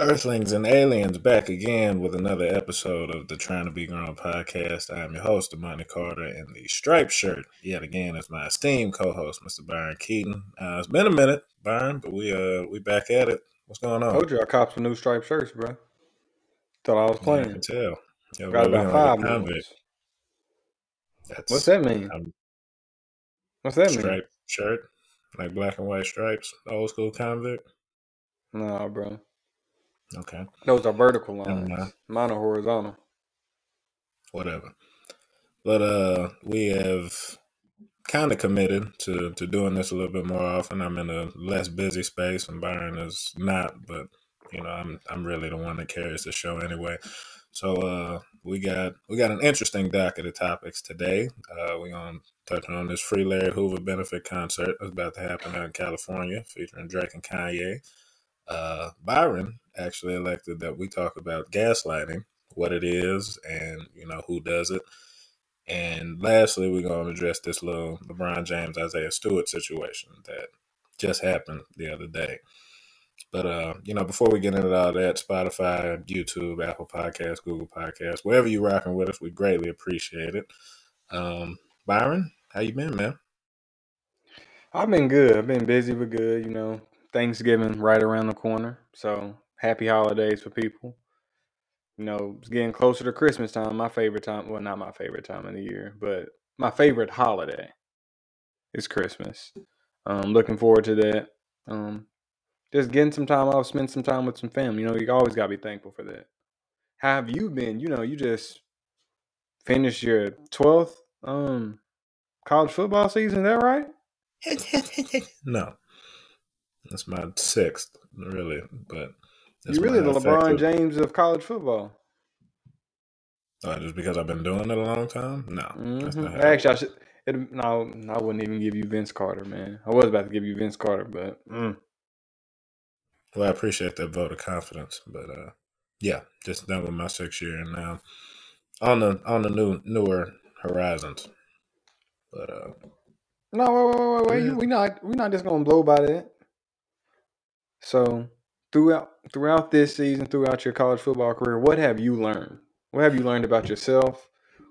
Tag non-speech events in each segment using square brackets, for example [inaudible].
Earthlings and aliens back again with another episode of the Trying to Be Grown podcast. I am your host, Amani Carter, in the striped shirt. Yet again, is my esteemed co-host, Mr. Byron Keaton. Uh, it's been a minute, Byron, but we uh we back at it. What's going on? Told you I copped some new striped shirts, bro. Thought I was Yeah, I playing. can tell. Yo, Got about five the new convict. ones. That's What's that mean? um, What's that mean? striped shirt, like black and white stripes, old school convict. Nah, bro. Okay, Those are vertical lines. Mine are horizontal. whatever. But uh, we have kind of committed to to doing this a little bit more often. I'm in a less busy space, and Byron is not. But you know, I'm I'm really the one that carries the show anyway. So uh, we got we got an interesting docket of topics today. Uh, we're gonna touch on this Free Larry Hoover benefit concert that's about to happen out in California, featuring Drake and Kanye. Uh, Byron actually elected that we talk about gaslighting, what it is, and you know who does it. And lastly, we're going to address this little LeBron James Isaiah Stewart situation that just happened the other day. But uh, you know, before we get into all that, Spotify, YouTube, Apple Podcasts, Google Podcasts, wherever you're rocking with us, we greatly appreciate it. Um, Byron, how you been, man? I've been good. I've been busy but good. You know, Thanksgiving right around the corner. So happy holidays for people. You know, it's getting closer to Christmas time. My favorite time. Well, not my favorite time of the year, but my favorite holiday is Christmas. Um, looking forward to that. Um, just getting some time off, spend some time with some family. You know, you always gotta be thankful for that. How have you been? You know, you just finished your twelfth um college football season. Is that right? [laughs] no, that's my sixth, really. But that's you really the LeBron effective- James of college football. Uh, just because I've been doing it a long time? No, that's hmm not Actually, I should. It, no, I wouldn't even give you Vince Carter, man. I was about to give you Vince Carter, but mm. Well, I appreciate that vote of confidence, but uh, yeah, just done with my sixth year and now on the on the new newer horizons. But uh, no, wait, wait, wait, wait. wait. Yeah. We not we not just gonna blow by that. So throughout throughout this season, throughout your college football career, what have you learned? What have you learned about yourself?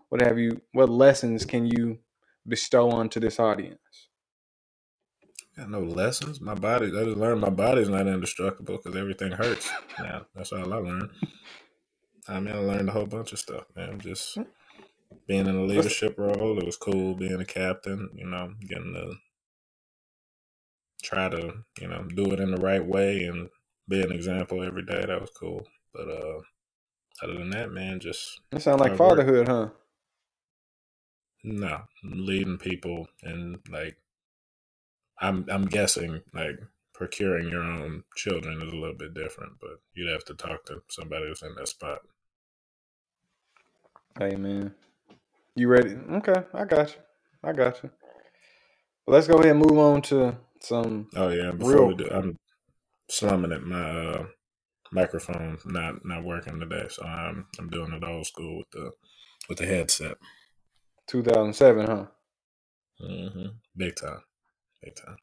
What have you? What lessons can you bestow onto this audience? got no lessons. My body, I just learned my body's not indestructible because everything hurts. yeah, that's all I learned. I mean, I learned a whole bunch of stuff, man. Just being in a leadership role, it was cool. Being a captain, you know, getting to try to, you know, do it in the right way and be an example every day. That was cool. But uh, other than that, man, just That sound like Hard work. fatherhood, huh? no leading people and like, I'm I'm guessing like procuring your own children is a little bit different, but you'd have to talk to somebody who's in that spot. Hey man, you ready? Okay, I got you. I got you. Well, let's go ahead and move on to some. Oh yeah, before Real- we do, I'm slumming it. My uh, microphone not not working today, so I'm I'm doing it old school with the with the headset. 2007, huh? Mm-hmm. Big time, big time.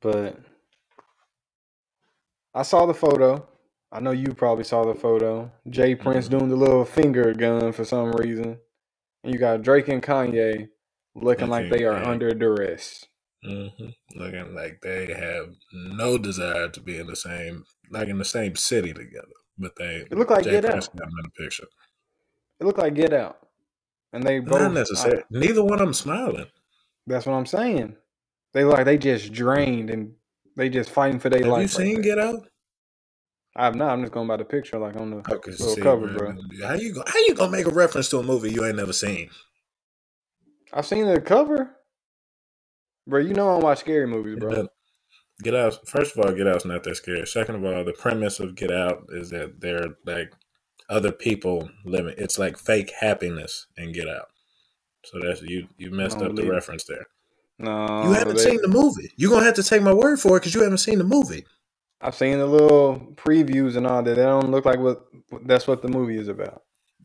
But I saw the photo. I know you probably saw the photo. J. Prince Mhm. doing the little finger gun for some reason. And you got Drake and Kanye looking like they are Okay. under duress. Hmm Looking like they have no desire to be in the same like in the same city together, but they It looked like Jay Get Prince Out. got them in the picture. It looked like Get Out. And they both. Not necessarily. Neither one of them smiling. that's what I'm saying. They like they just drained and they just fighting for their Have life. Have you right seen there. Get Out? I've not. I'm just going by the picture, like on the Okay, little see, cover, bro. How you go, how you gonna make a reference to a movie you ain't never seen? I've seen the cover, bro. You know I don't watch scary movies, bro. Get Out. First of all, Get Out's not that scary. Second of all, the premise of Get Out is that they're like other people living. It's like fake happiness in Get Out. So that's you. You messed up the reference there. No, You haven't they- seen the movie. You're gonna have to take my word for it because you haven't seen the movie. I've seen the little previews and all that. They don't look like what that's what the movie is about.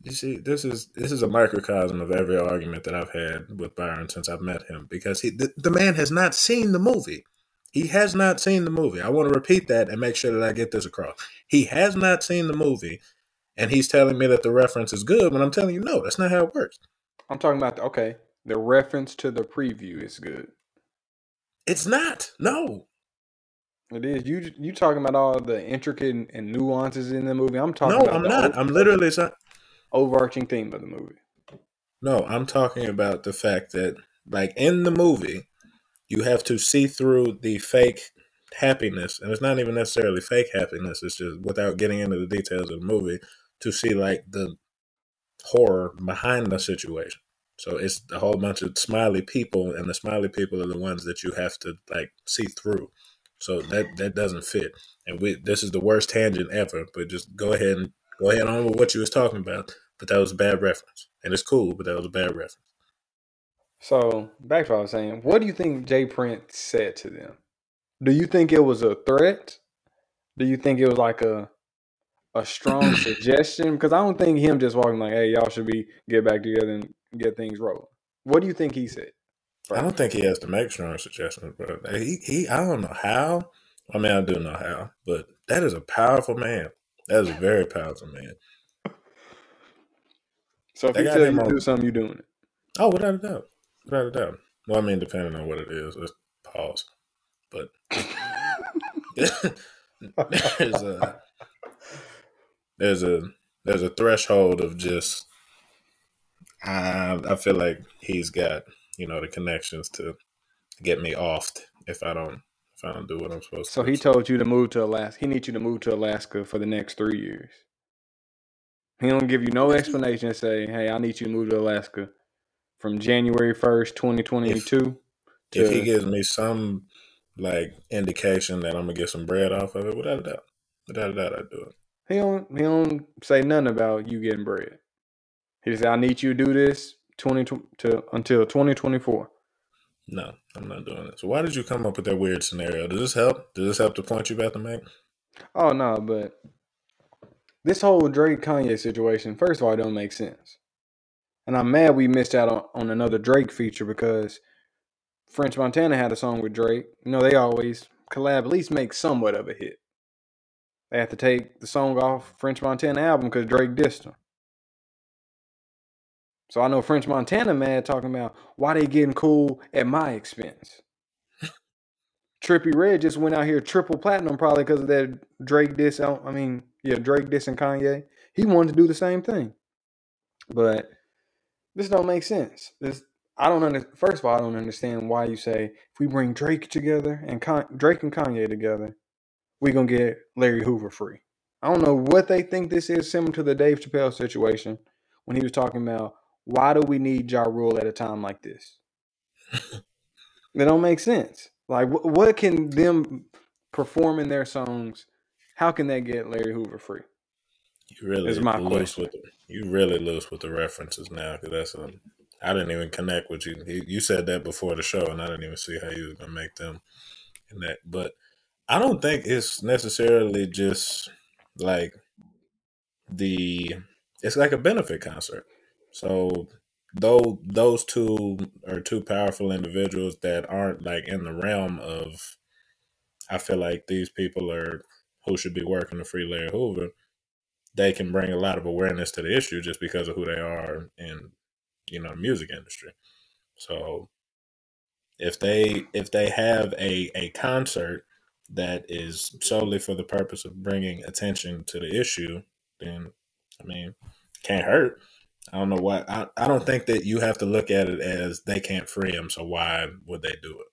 You see, this is this is a microcosm of every argument that I've had with Byron since I've met him because he the, the man has not seen the movie. He has not seen the movie. I want to repeat that and make sure that I get this across. He has not seen the movie, and he's telling me that the reference is good when I'm telling you no, that's not how it works. I'm talking about the, okay, the reference to the preview is good. It's not. No. It is. You you talking about all the intricate and nuances in the movie. I'm talking No, I'm not. I'm literally overarching theme of the movie. No, I'm talking about the fact that, like in the movie, you have to see through the fake happiness, and it's not even necessarily fake happiness. It's just without getting into the details of the movie to see like the horror behind the situation. So it's a whole bunch of smiley people, and the smiley people are the ones that you have to like see through. So that that doesn't fit. And we this is the worst tangent ever. But just go ahead and go ahead on with what you was talking about. But that was a bad reference, and it's cool, but that was a bad reference. So back to what I was saying. What do you think J. Prince said to them? Do you think it was a threat? Do you think it was like a a strong [clears throat] suggestion? Because I don't think him just walking like, "Hey, y'all should be get back together and get things rolling." What do you think he said? I don't think he has to make strong suggestions, but he, he I don't know how. I mean, I do know how, but that is a powerful man. That a very powerful man. So if he tell him you to do something, you're doing it. Oh, without a doubt, without a doubt. Well, I mean, depending on what it is, let's pause. But [laughs] there's a there's a there's a threshold of just I I feel like he's got you know the connections to get me offed if I don't if I don't do what I'm supposed So to. he told you to move to Alaska. He needs you to move to Alaska for the next three years. He don't give you no explanation. and Say, "Hey, I need you to move to Alaska from January first, twenty twenty two." if he gives me some like indication that I'm gonna get some bread off of it, without a doubt, without a doubt, I'd do it. He don't he don't say nothing about you getting bread. He just say, I need you to do this twenty to until twenty twenty four. No, I'm not doing it. So why did you come up with that weird scenario? Does this help? Does this help the point you're about to make? Oh no, but this whole Drake Kanye situation, first of all, it don't make sense. And I'm mad we missed out on, on another Drake feature because French Montana had a song with Drake. You know, they always collab, at least make somewhat of a hit. They have to take the song off French Montana album because Drake dissed him. So I know French Montana mad talking about why they getting cool at my expense. [laughs] Trippie Redd just went out here triple platinum probably because of that Drake diss. out- I mean, yeah, Drake diss and Kanye. He wanted to do the same thing, but this don't make sense. This I don't under. First of all, I don't understand why you say if we bring Drake together and Con- Drake and Kanye together, we gonna get Larry Hoover free. I don't know what they think this is, similar to the Dave Chappelle situation when he was talking about why do we need Ja Rule at a time like this? They don't make sense. Like, wh- what can them performing their songs? How can they get Larry Hoover free? You really Is my loose question. with the, you really loose with the references now because that's a I didn't even connect with you. You said that before the show, and I didn't even see how you was gonna make them connect. But I don't think it's necessarily just like the. It's like a benefit concert. So though those two are two powerful individuals that aren't like in the realm of, I feel like these people are who should be working to free Larry Hoover they can bring a lot of awareness to the issue just because of who they are in you know the music industry. So if they if they have a a concert that is solely for the purpose of bringing attention to the issue then i mean can't hurt i don't know why i, I don't think that you have to look at it as they can't free him so why would they do it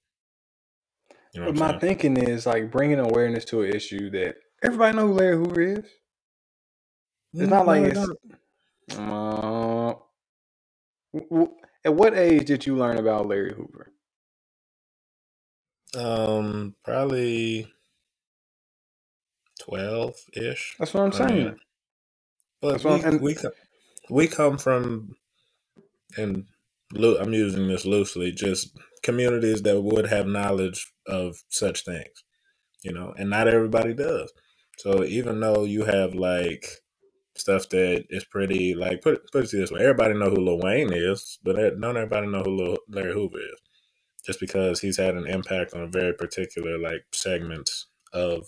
you know But my saying? thinking is like bringing awareness to an issue that everybody know who Larry Hoover is. It's not like No, it's. no. Uh, at what age did you learn about Larry Hoover? um probably 12 ish That's what I'm saying. But That's we, what I'm- and- we, we come from, and loo- I'm using this loosely, just communities that would have knowledge of such things, you know, and not everybody does. So even though you have like stuff that is pretty, like put put it this way, everybody know who Lil Wayne is, but don't everybody know who Lil Larry Hoover is. just because he's had an impact on a very particular like segments of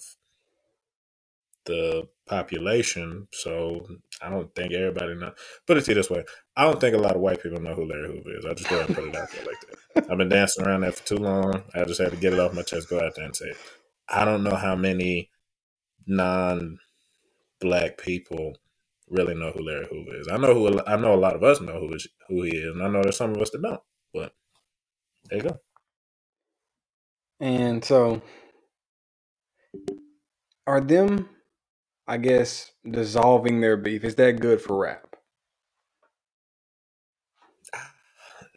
the population. So I don't think everybody know. Put it to you this way: I don't think a lot of white people know who Larry Hoover is. I just go ahead and put it out there like that. [laughs] I've been dancing around that for too long. I just had to get it off my chest. Go out there and say it. I don't know how many non-black people really know who Larry Hoover is. I know who I know a lot of us know who is, who he is, and I know there's some of us that don't. But there you go. And so, are them, I guess, dissolving their beef? Is that good for rap? [sighs]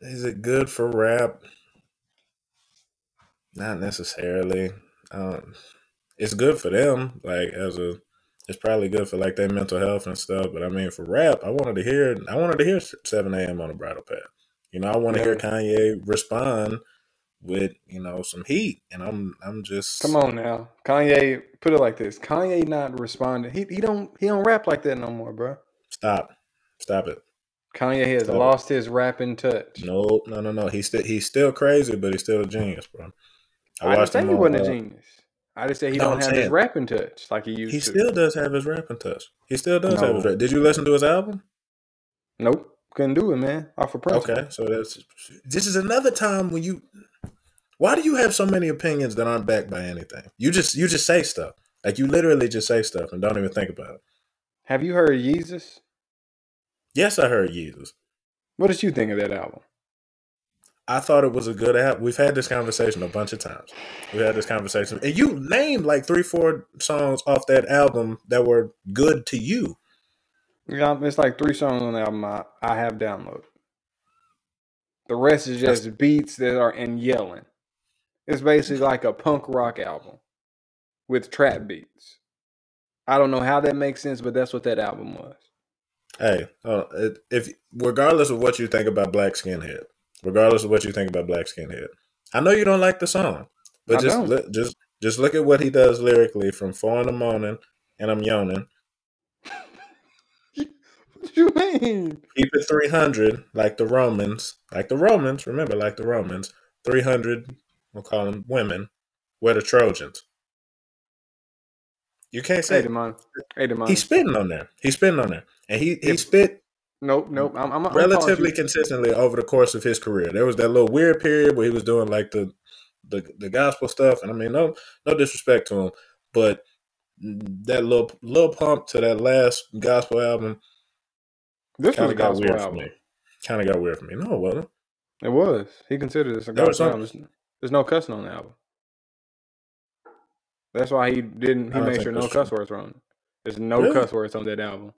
Is it good for rap? Not necessarily. Um, it's good for them, like as a. It's probably good for like their mental health and stuff. But I mean, for rap, I wanted to hear. I wanted to hear Seven a.m. on a bridle path. You know, I want to yeah. hear Kanye respond with you know some heat, and I'm I'm just come on now, Kanye. Put it like this: Kanye not responding. He he don't he don't rap like that no more, bro. Stop, stop it. Kanye has stop lost it. his rapping touch. No, no, no, no. He's still he's still crazy, but he's still a genius, bro. I, I didn't say he wasn't uh, a genius. I just say he no, don't have his rapping touch like he used he to. He still does have his rapping touch. He still does no. have his. Rap. Did you listen to his album? Nope, couldn't do it, man. Off of principle. Okay, so that's this is another time when you why do you have so many opinions that aren't backed by anything? You just you just say stuff. Like you literally just say stuff and don't even think about it. Have you heard Jesus? Yes, I heard Jesus. What did you think of that album? I thought it was a good album. We've had this conversation a bunch of times. We had this conversation, and you named like three, four songs off that album that were good to you. Yeah, it's like three songs on the album I, I have downloaded. The rest is just beats that are in yelling. It's basically like a punk rock album with trap beats. I don't know how that makes sense, but that's what that album was. Hey, uh, if regardless of what you think about Black Skinhead, regardless of what you think about Black Skinhead, I know you don't like the song, but I just li- just just look at what he does lyrically from four in the morning and I'm yawning. [laughs] what you mean? Keep it three hundred, like the Romans, like the Romans. Remember, like the Romans, three hundred we'll call them women, were the Trojans. You can't say hey, Demond. He's spitting on there. He's spitting on there, and he he spit. Nope, nope. I'm, I'm relatively consistently over the course of his career. There was that little weird period where he was doing like the the the gospel stuff, and I mean, no no disrespect to him, but that little little pump to that last gospel album. This kind of got weird album. for me. Kind of got weird for me. No, it wasn't. It was. He considered this a gospel album. There's no cussing on the album. That's why he didn't. He made sure no cuss words were on. There's no really? cuss words on that album.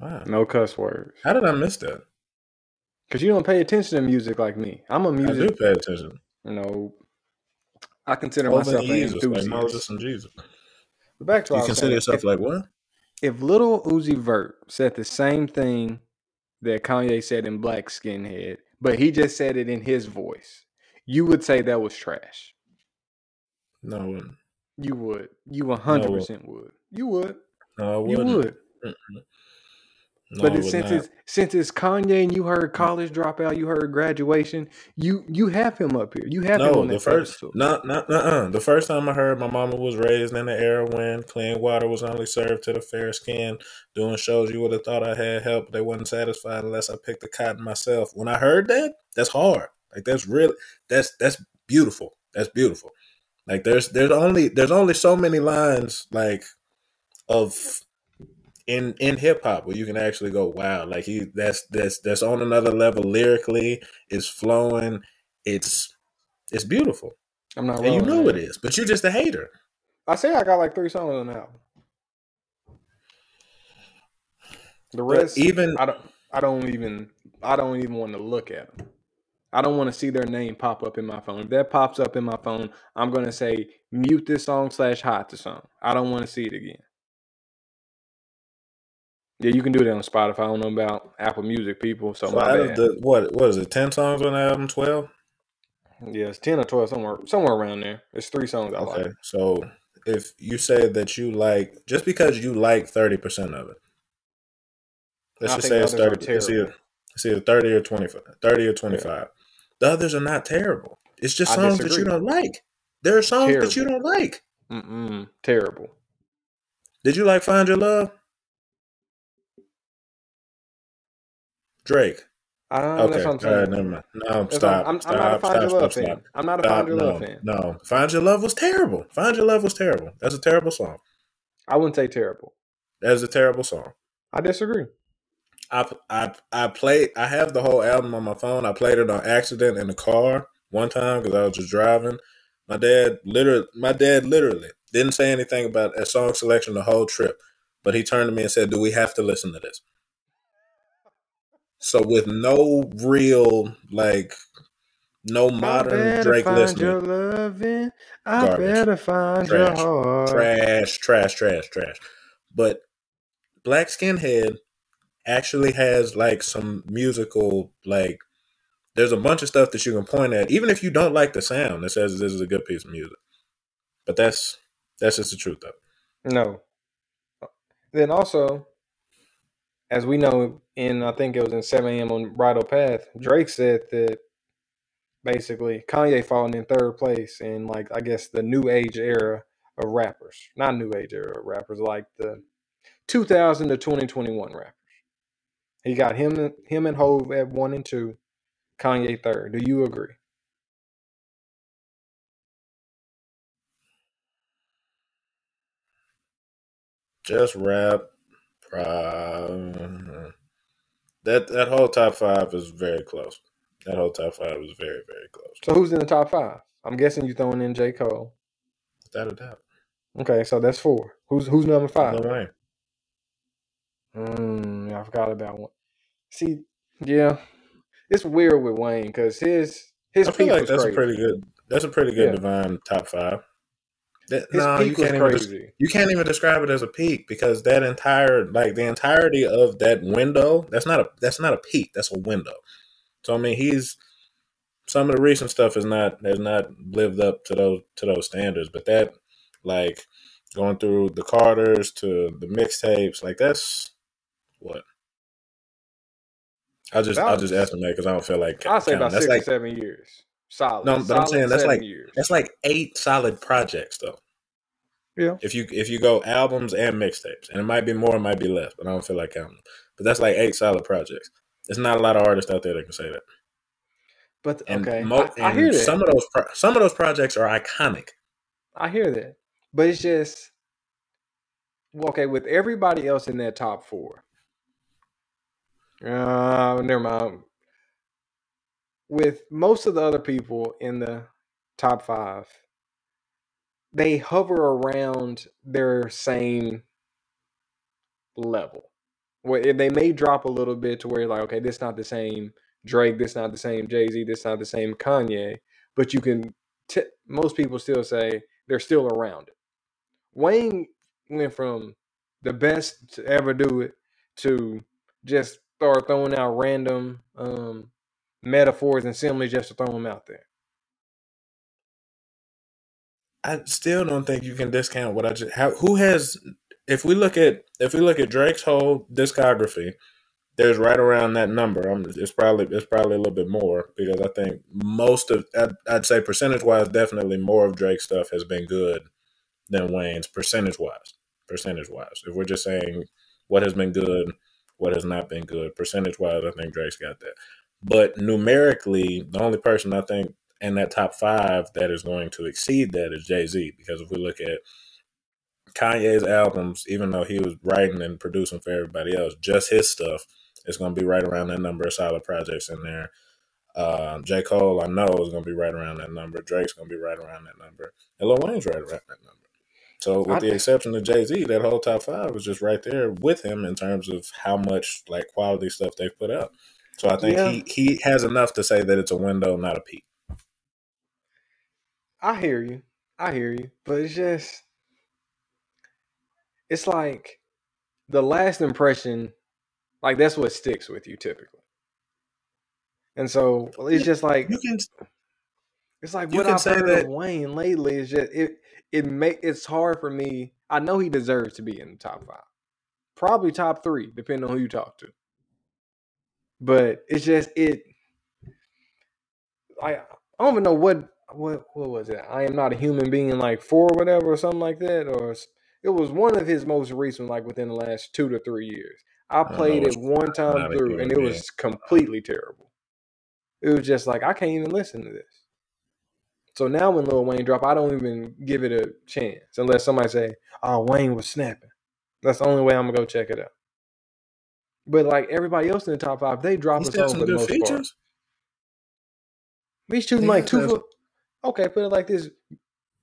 Wow. No cuss words. How did I miss that? Because you don't pay attention to music like me. I'm a music. I do pay attention. You know, I consider Over myself Jesus, an enthusiast. Like Moses and Jesus. But back to you consider yourself if, like what? If Lil Uzi Vert said the same thing that Kanye said in Black Skinhead, but he just said it in his voice, you would say that was trash. No, I wouldn't. You would. You 100% no, would. You would. No, I wouldn't. You would. Mm-mm. No, but since not. it's since it's Kanye and you heard college dropout, you heard graduation, you you have him up here. You have no, him on the first not not uh the first time I heard my mama was raised in the era when clean water was only served to the fair skin. Doing shows, you would have thought I had help. but They wasn't satisfied unless I picked the cotton myself. When I heard that, that's hard. Like that's really that's that's beautiful. That's beautiful. Like there's there's only there's only so many lines like of in in hip hop where you can actually go, wow, like he that's that's that's on another level lyrically. It's flowing. It's it's beautiful. I'm not, and you know it is, but you're just a hater. I say I got like three songs on the album. The rest, but even I don't, I don't even, I don't even want to look at them. I don't want to see their name pop up in my phone. If that pops up in my phone, I'm gonna say mute this song slash hide the song. I don't want to see it again. Yeah, you can do that on Spotify. I don't know about Apple Music, people. So, so my bad. The, what what is it? Ten songs on the album? Twelve? Yeah, it's ten or twelve somewhere somewhere around there. It's three songs I okay. like. So if you say that you like just because you like thirty percent of it, let's I just say it's thirty. See, It's either 30 or 25. 30 or 25. The others are not terrible. It's just songs that you don't like. There are songs that you don't like. Mm-mm, terrible. Did you like Find Your Love? Drake. Uh, Okay. That's what I'm saying. right, never mind. No, stop. I'm, I'm, stop, I'm not a Find stop, Your Love stop. fan. I'm not a. Find Your Love No, fan. no. Find Your Love was terrible. Find Your Love was terrible. That's a terrible song. I wouldn't say terrible. That's a terrible song. I disagree. I I I played. I have the whole album on my phone. I played it on accident in the car one time because I was just driving. My dad literally, my dad literally didn't say anything about a song selection the whole trip, but he turned to me and said, "Do we have to listen to this?" So with no real like, no modern Drake listening, loving. I Garbage. better find your Trash. heart. trash, trash, trash, trash. But Black Skinhead actually has like some musical like. There's a bunch of stuff that you can point at, even if you don't like the sound. That says this is a good piece of music. But that's that's just the truth, though. No. Then also, as we know, in I think it was in 7 a.m. on Bridle Path, Drake said that basically Kanye falling in third place in like I guess the new age era of rappers. Not new age era of rappers, like the 2000 to 2021 rappers. He got him him and Hov at one and two, Kanye third. Do you agree? Just rap. Uh, that that whole top five is very close. That whole top five is very very close. So who's in the top five? I'm guessing you're throwing in J. Cole. Without a doubt. Okay, so that's four. Who's who's number five? Lil Wayne. Mm, I forgot about one. See, yeah, it's weird with Wayne because his his I feel like that's crazy. a pretty good. That's a pretty good Yeah. divine top five. That, his no, you can't even. You can't even describe it as a peak because that entire, like the entirety of that window, that's not a that's not a peak. That's a window. So I mean, he's some of the recent stuff is not has not lived up to those to those standards. But that, like, going through the Carters to the mixtapes, like that's what. I'll just I'll just estimate because I don't feel like I'll say about That's six like or seven years. Solid. No, but I'm saying that's like- years. that's like eight solid projects though. Yeah. If you if you go albums and mixtapes, and it might be more, it might be less, but I don't feel like counting. But that's like eight solid projects. There's not a lot of artists out there that can say that. But And, okay, mo- I, I and hear that. some of those pro- some of those projects are iconic. I hear that. But it's just well, okay with everybody else in that top four. Uh, never mind. With most of the other people in the top five, they hover around their same level. Where they may drop a little bit to where like, okay, this not the same Drake, this not the same Jay Z, this not the same Kanye, but you can. T- most people still say they're still around it. Wayne went from the best to ever do it to just start throwing out random um, metaphors and similes just to throw them out there. I still don't think you can discount what I just. How, who has? If we look at if we look at Drake's whole discography, there's right around that number. I'm, it's probably it's probably a little bit more because I think most of I'd, I'd say percentage wise, definitely more of Drake's stuff has been good than Wayne's percentage wise. Percentage wise, if we're just saying what has been good, what has not been good, percentage wise, I think Drake's got that. But numerically, the only person I think in that top five that is going to exceed that is Jay Z. Because if we look at Kanye's albums, even though he was writing and producing for everybody else, just his stuff is going to be right around that number of solid projects in there. Uh, J. Cole, I know, is going to be right around that number. Drake's going to be right around that number. And Lil Wayne's right around that number. So, with I- the exception of Jay Z, that whole top five is just right there with him in terms of how much like quality stuff they've put out. So, I think Yeah. he he has enough to say that it's a window, not a peak. I hear you. I hear you. But it's just it's like the last impression, like that's what sticks with you typically. And so it's just like You can it's like what I've say heard that- of Wayne lately is just it it make it's hard for me. I know he deserves to be in the top five. Probably top three, depending on who you talk to. But it's just it. I I don't even know what what what was it. I am not a human being like four or whatever or something like that. Or it was one of his most recent, like within the last two to three years. I played it one time through, and it was completely terrible. It was just like I can't even listen to this. So now when Lil Wayne drop, I don't even give it a chance unless somebody say, "Oh, Wayne was snapping." That's the only way I'm gonna go check it out. But like everybody else in the top five, they drop a song for the most features? part. He's shooting yeah, like two foot. Okay, put it like this: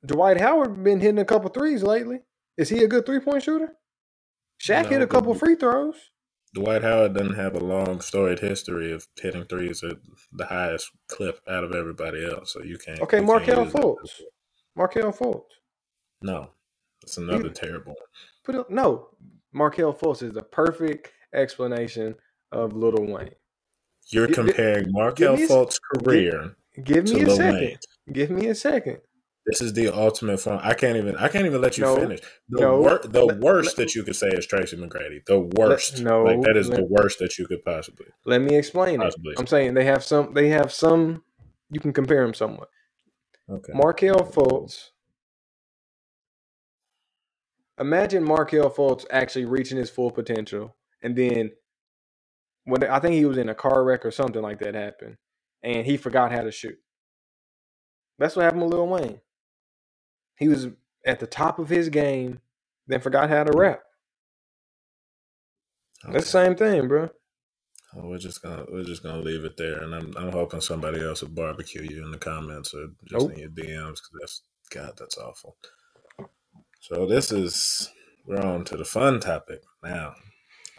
Dwight Howard been hitting a couple threes lately. Is he a good three point shooter? Shaq no, hit a couple free throws. Dwight Howard doesn't have a long storied history of hitting threes at the highest clip out of everybody else, so you can't. Okay, Markelle Fultz. Markelle Fultz. No, that's another he, terrible it, no, Markelle Fultz is the perfect explanation of Little Wayne. You're comparing Markelle Fultz's career. Give, give me a second. Wayne. Give me a second. This is the ultimate fun. I can't even. I can't even let you no, finish. The, no, wor- the let, worst let, that you could say is Tracy McGrady. The worst. Let, no, like that is the worst that you could possibly. Let me explain possibly. it. I'm saying they have some. They have some. You can compare them somewhat. Okay. Markelle Fultz. Imagine Markelle Fultz actually reaching his full potential, and then when I think he was in a car wreck or something like that happened, and he forgot how to shoot. That's what happened with Lil Wayne. He was at the top of his game, then forgot how to hmm. rap. Okay. That's the same thing, bro. Oh, we're just gonna we're just gonna leave it there, and I'm I'm hoping somebody else will barbecue you in the comments or just nope. in your DMs because that's God, that's awful. So this is we're on to the fun topic now,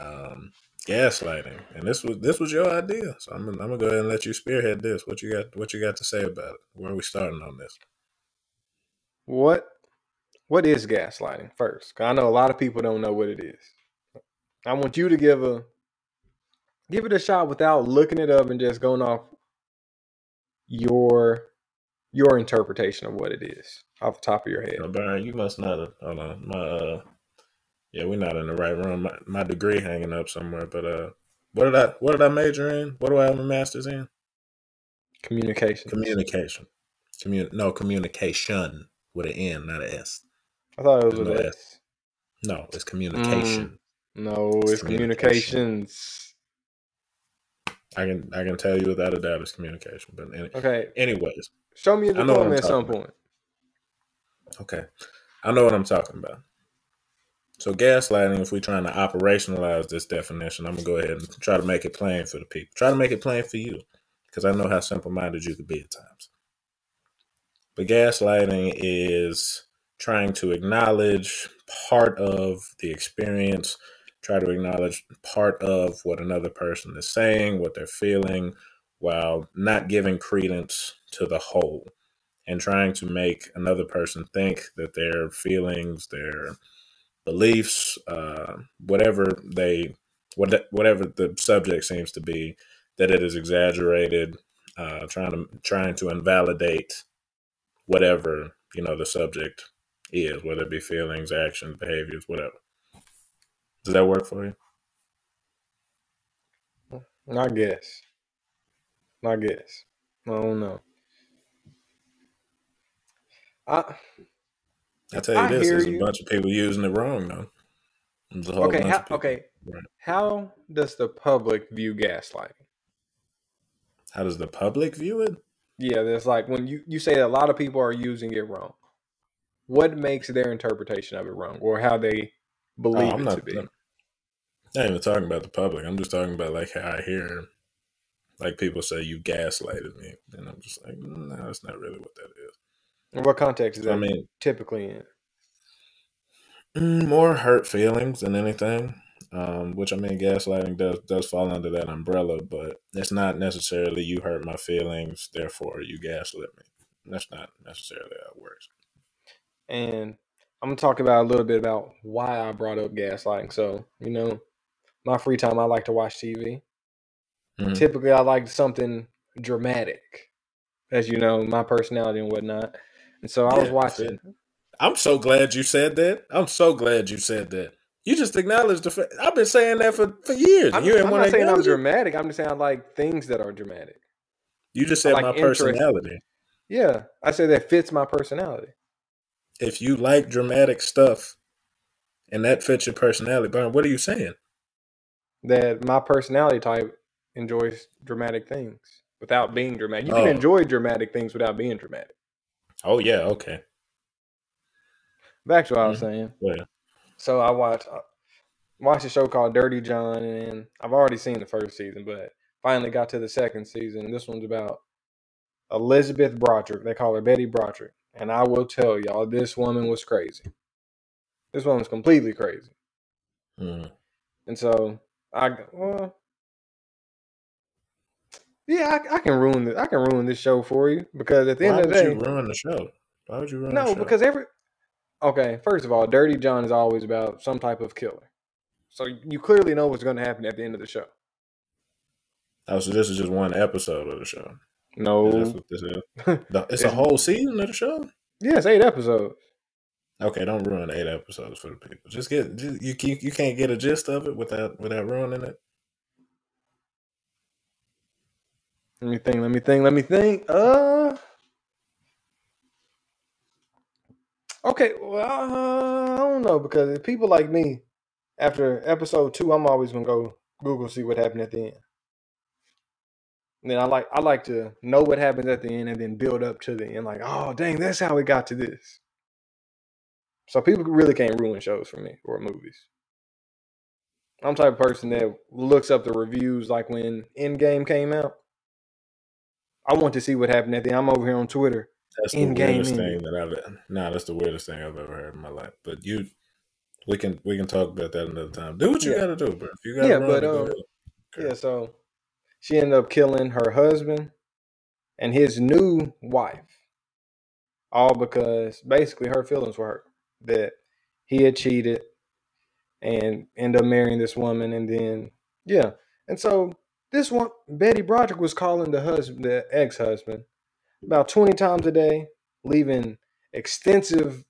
um, gaslighting, and this was this was your idea. So I'm gonna, I'm gonna go ahead and let you spearhead this. What you got? What you got to say about it? Where are we starting on this? What what is gaslighting first? I know a lot of people don't know what it is. I want you to give a give it a shot without looking it up and just going off your your interpretation of what it is off the top of your head. No, Brian, you must not have. Hold on, my uh, yeah, we're not in the right room. My, my degree hanging up somewhere, but uh, what did I what did I major in? What do I have my master's in? Communication. Communication. Commun no communication with an N, not an S. I thought it was with no S. S. No, it's communication. Mm, no, it's, it's communications. I can I can tell you without a doubt it's communication. But any, okay. Anyways, show me a diploma at some point. Okay, I know what I'm talking about. So gaslighting, if we're trying to operationalize this definition, I'm gonna go ahead and try to make it plain for the people. Try to make it plain for you, because I know how simple-minded you could be at times. But gaslighting is trying to acknowledge part of the experience, try to acknowledge part of what another person is saying, what they're feeling, while not giving credence to the whole and trying to make another person think that their feelings, their beliefs, uh, whatever they, what, whatever the subject seems to be, that it is exaggerated, uh, trying to trying to invalidate whatever you know the subject is, whether it be feelings, actions, behaviors, whatever. Does that work for you? I guess. I guess. I don't know. I I tell you I this, there's you. a bunch of people using it wrong though. Okay, how, okay. Right. How does the public view gaslighting? How does the public view it? Yeah, there's like when you, you say a lot of people are using it wrong. What makes their interpretation of it wrong, or how they oh, believe oh, it not, to be? I'm not even talking about the public. I'm just talking about like how I hear, like people say you gaslighted me, and I'm just like, mm, no, that's not really what that is. And what context is that? I mean, typically in mm, more hurt feelings than anything um, which I mean, gaslighting does does fall under that umbrella, but it's not necessarily you hurt my feelings, therefore you gaslit me. That's not necessarily how it works. And I'm gonna talk about a little bit about why I brought up gaslighting. So, you know, my free time I like to watch TV. Mm-hmm. Typically, I like something dramatic, as you know, my personality and whatnot. And so I yeah, was watching. I'm so glad you said that. I'm so glad you said that You just acknowledged the fact. I've been saying that for, for years. I'm, you I'm not saying I'm dramatic. I'm just saying I like things that are dramatic. You just said like my personality. Yeah, I say that fits my personality. If you like dramatic stuff, and that fits your personality, Byron, what are you saying? That my personality type enjoys dramatic things without being dramatic. You Oh. can enjoy dramatic things without being dramatic. Oh yeah, okay. Back to what I was Mhm. saying. Yeah. So I watched I watched a show called Dirty John, and I've already seen the first season, but finally got to the second season. This one's about Elizabeth Broderick. They call her Betty Broderick, and I will tell y'all, this woman was crazy. This woman's completely crazy, Mm. and so I well. Yeah, I, I can ruin this. I can ruin this show for you because at the Why end of the day, you ruin the show? Why would you ruin the show? no, because every okay. First of all, Dirty John is always about some type of killer, so you clearly know what's going to happen at the end of the show. oh, so this is just one episode of the show. No, That's what this is. [laughs] The- It's a whole season of the show. yeah, it's eight episodes. Okay, don't ruin eight episodes for the people. Just get just, you. You you can't get a gist of it without without ruining it. Let me think. Let me think. Let me think. Uh. Okay. Well, uh, I don't know because people like me, after episode two, I'm always gonna go Google see what happened at the end. And then I like I like to know what happens at the end and then build up to the end. Like, oh dang, that's how we got to this. So people really can't ruin shows for me or movies. I'm type of person that looks up the reviews like when Endgame came out. I want to see what happened at the. I'm over here on Twitter. That's the weirdest thing that I've. Nah, that's the weirdest thing I've ever heard in my life. But you, we can we can talk about that another time. Do what you Yeah. got to do, bro. If you got to Yeah, run, but, it, go uh, ahead. Okay. Yeah, so she ended up killing her husband and his new wife. All because basically her feelings were hurt that he had cheated and ended up marrying this woman and then yeah. And so this one Betty Broderick was calling the husband the ex-husband about 20 times a day, leaving extensive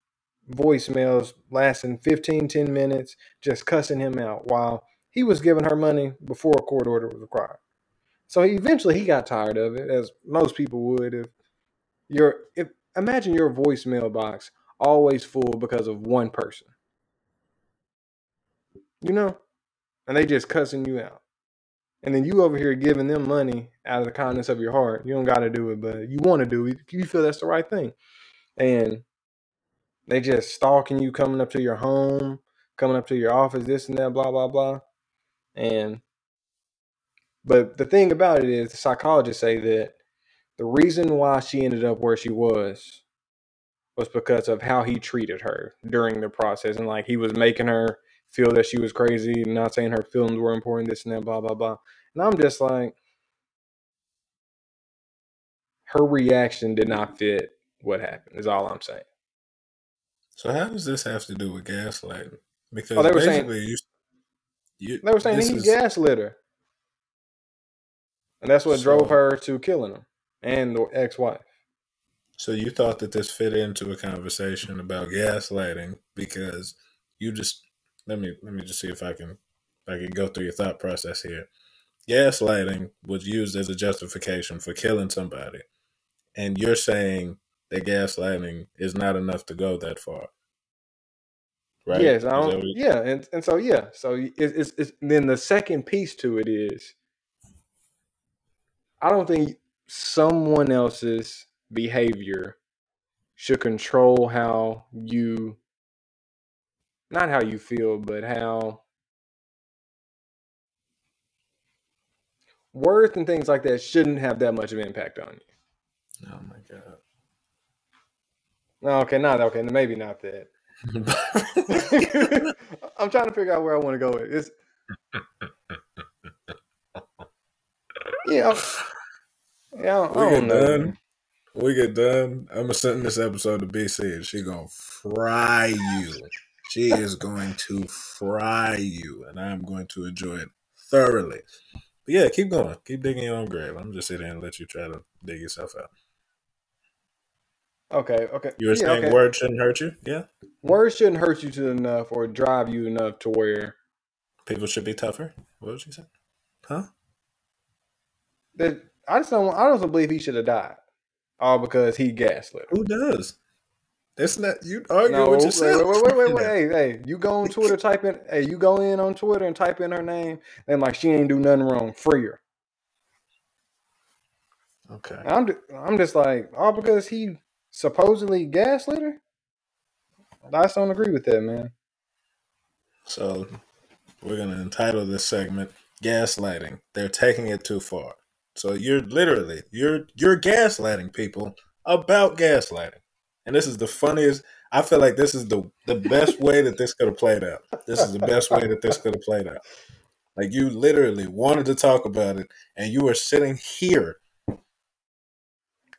voicemails lasting 15 10 minutes just cussing him out while he was giving her money before a court order was required. So eventually he got tired of it, as most people would if you're if imagine your voicemail box always full because of one person. You know? And they just cussing you out. And then you over here giving them money out of the kindness of your heart. You don't gotta do it, but you want to do it. You feel that's the right thing. And they just stalking you, coming up to your home, coming up to your office, this and that, blah, blah, blah. And but the thing about it is the psychologists say that the reason why she ended up where she was was because of how he treated her during the process. And like he was making her feel that she was crazy, not saying her feelings were important, this and that, blah, blah, blah. And I'm just like her reaction did not fit what happened, is all I'm saying. So how does this have to do with gaslighting? Because Oh, they were saying- you, you They were saying he is- gaslit her. And that's what So- drove her to killing him and the ex wife. So you thought that this fit into a conversation about gaslighting because you just let me let me just see if I can if I can go through your thought process here. Gaslighting was used as a justification for killing somebody, and you're saying that gaslighting is not enough to go that far, right? Yes, I don't, you- yeah, and, and so yeah, so it's, it's, it's then the second piece to it is, I don't think someone else's behavior should control how you, not how you feel, but how words and things like that shouldn't have that much of an impact on you. Oh my god. No, okay, not okay, maybe not that. [laughs] [laughs] I'm trying to figure out where I want to go with this. [laughs] Yeah, yeah, I we get know. done. We get done. I'm gonna send this episode to BC, and she gonna fry you. She is going to fry you, and I'm going to enjoy it thoroughly. But yeah, keep going. Keep digging your own grave. I'm just sitting here and let you try to dig yourself out. Okay, okay. You were yeah, saying okay. words shouldn't hurt you? Yeah. Words shouldn't hurt you to enough or drive you enough to where People should be tougher. What did you say? Huh? that I just don't. I don't believe he should have died, all because he gaslit. Who does? That's not you arguing No, with yourself. wait, wait, wait, wait. wait. [laughs] Hey, hey, you go on Twitter, type in. Hey, you go in on Twitter and type in her name. And like she ain't do nothing wrong. Free her. Okay. I'm, I'm just like all because he supposedly gaslit her. I just don't agree with that, man. So we're gonna entitle this segment "Gaslighting." They're taking it too far. So you're literally you're you're gaslighting people about gaslighting, and this is the funniest. I feel like this is the the best way that this could have played out. This is the best way that this could have played out. Like you literally wanted to talk about it, and you were sitting here,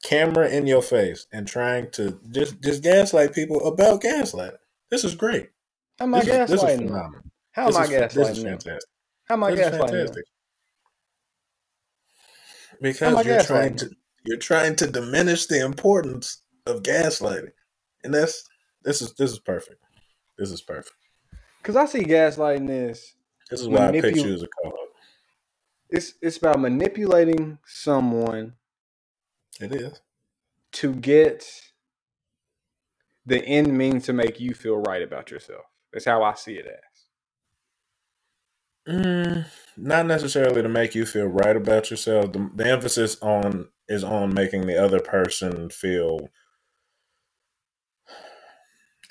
camera in your face, and trying to just just gaslight people about gaslighting. This is great. How am I This is, this is gaslighting? phenomenal. How am I is, this is gaslighting? fantastic. How am I This gaslighting? fantastic. Because you're trying to you're trying to diminish the importance of gaslighting, and that's this is this is perfect. This is perfect. Because I see gaslighting as This is why I picked you as a co-host. it's it's about manipulating someone It is. to get the end means to make you feel right about yourself. That's how I see it as. Mm, not necessarily to make you feel right about yourself. The, the emphasis on is on making the other person feel,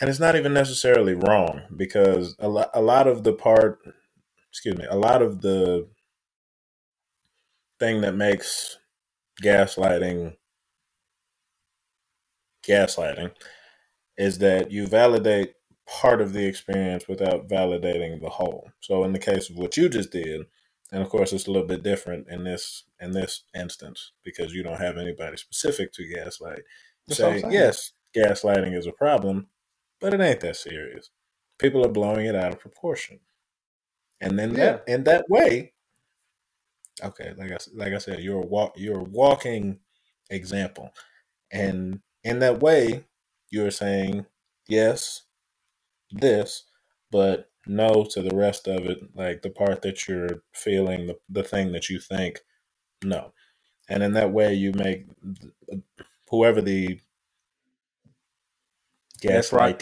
and it's not even necessarily wrong because a lot a lot of the part, excuse me, a lot of the thing that makes gaslighting gaslighting is that you validate part of the experience without validating the whole. So in the case of what you just did, and of course it's a little bit different in this in this instance because you don't have anybody specific to gaslight. That's say, saying. yes, gaslighting is a problem, but it ain't that serious. People are blowing it out of proportion. And then that in that way, okay, like I like I said, you're a walk you're a walking example. And in that way, you're saying yes, this, but no to the rest of it, like the part that you're feeling, the, the thing that you think, no. And in that way, you make whoever the That's right.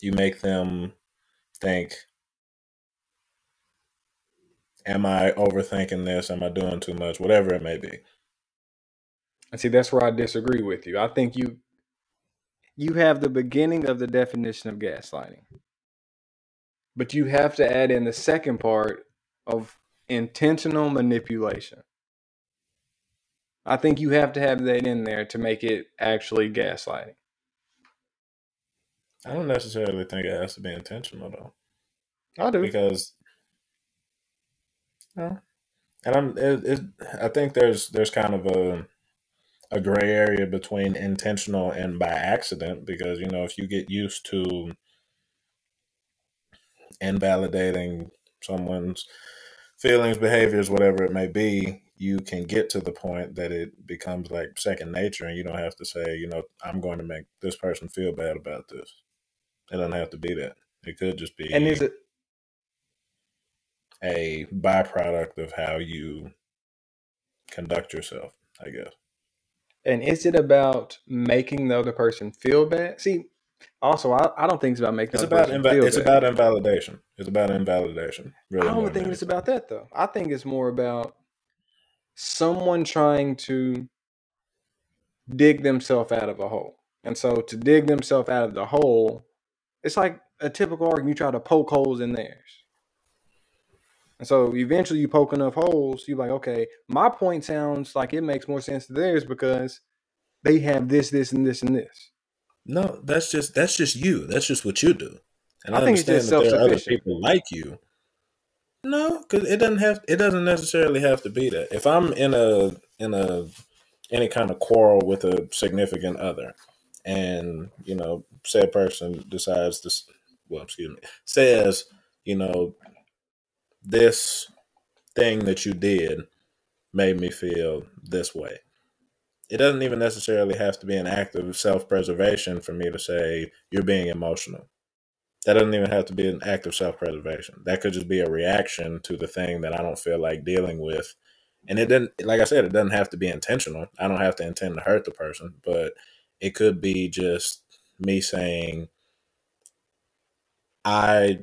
you make them think, am I overthinking this? Am I doing too much? Whatever it may be. And see, that's where I disagree with you. I think you you have the beginning of the definition of gaslighting. But you have to add in the second part of intentional manipulation. I think you have to have that in there to make it actually gaslighting. I don't necessarily think it has to be intentional though. I do. because no. and I'm it, it, I think there's there's kind of a a gray area between intentional and by accident because you know if you get used to invalidating someone's feelings behaviors whatever it may be you can get to the point that it becomes like second nature and you don't have to say you know i'm going to make this person feel bad about this it doesn't have to be that it could just be And is it a byproduct of how you conduct yourself, I guess. and is it about making the other person feel bad? See, also I, I don't think it's about making It's the other about feel it's bad. about invalidation. It's about invalidation. Really I don't think it's about that though. I think it's more about someone trying to dig themselves out of a hole. And so to dig themselves out of the hole, it's like a typical argument. You try to poke holes in theirs. And so eventually you poke enough holes, you're like, okay, my point sounds like it makes more sense to theirs because they have this, this, and this, and this. No, that's just that's just you. That's just what you do. And I I, think it's understand just that there are other people like you. No, because it doesn't have it doesn't necessarily have to be that. If I'm in a in a any kind of quarrel with a significant other, and you know, said person decides to, well, excuse me, says, you know, this thing that you did made me feel this way. it doesn't even necessarily have to be an act of self preservation for me to say you're being emotional. That doesn't even have to be an act of self preservation. That could just be a reaction to the thing that I don't feel like dealing with. And it didn't, like I said, it doesn't have to be intentional. I don't have to intend to hurt the person, but it could be just me saying, I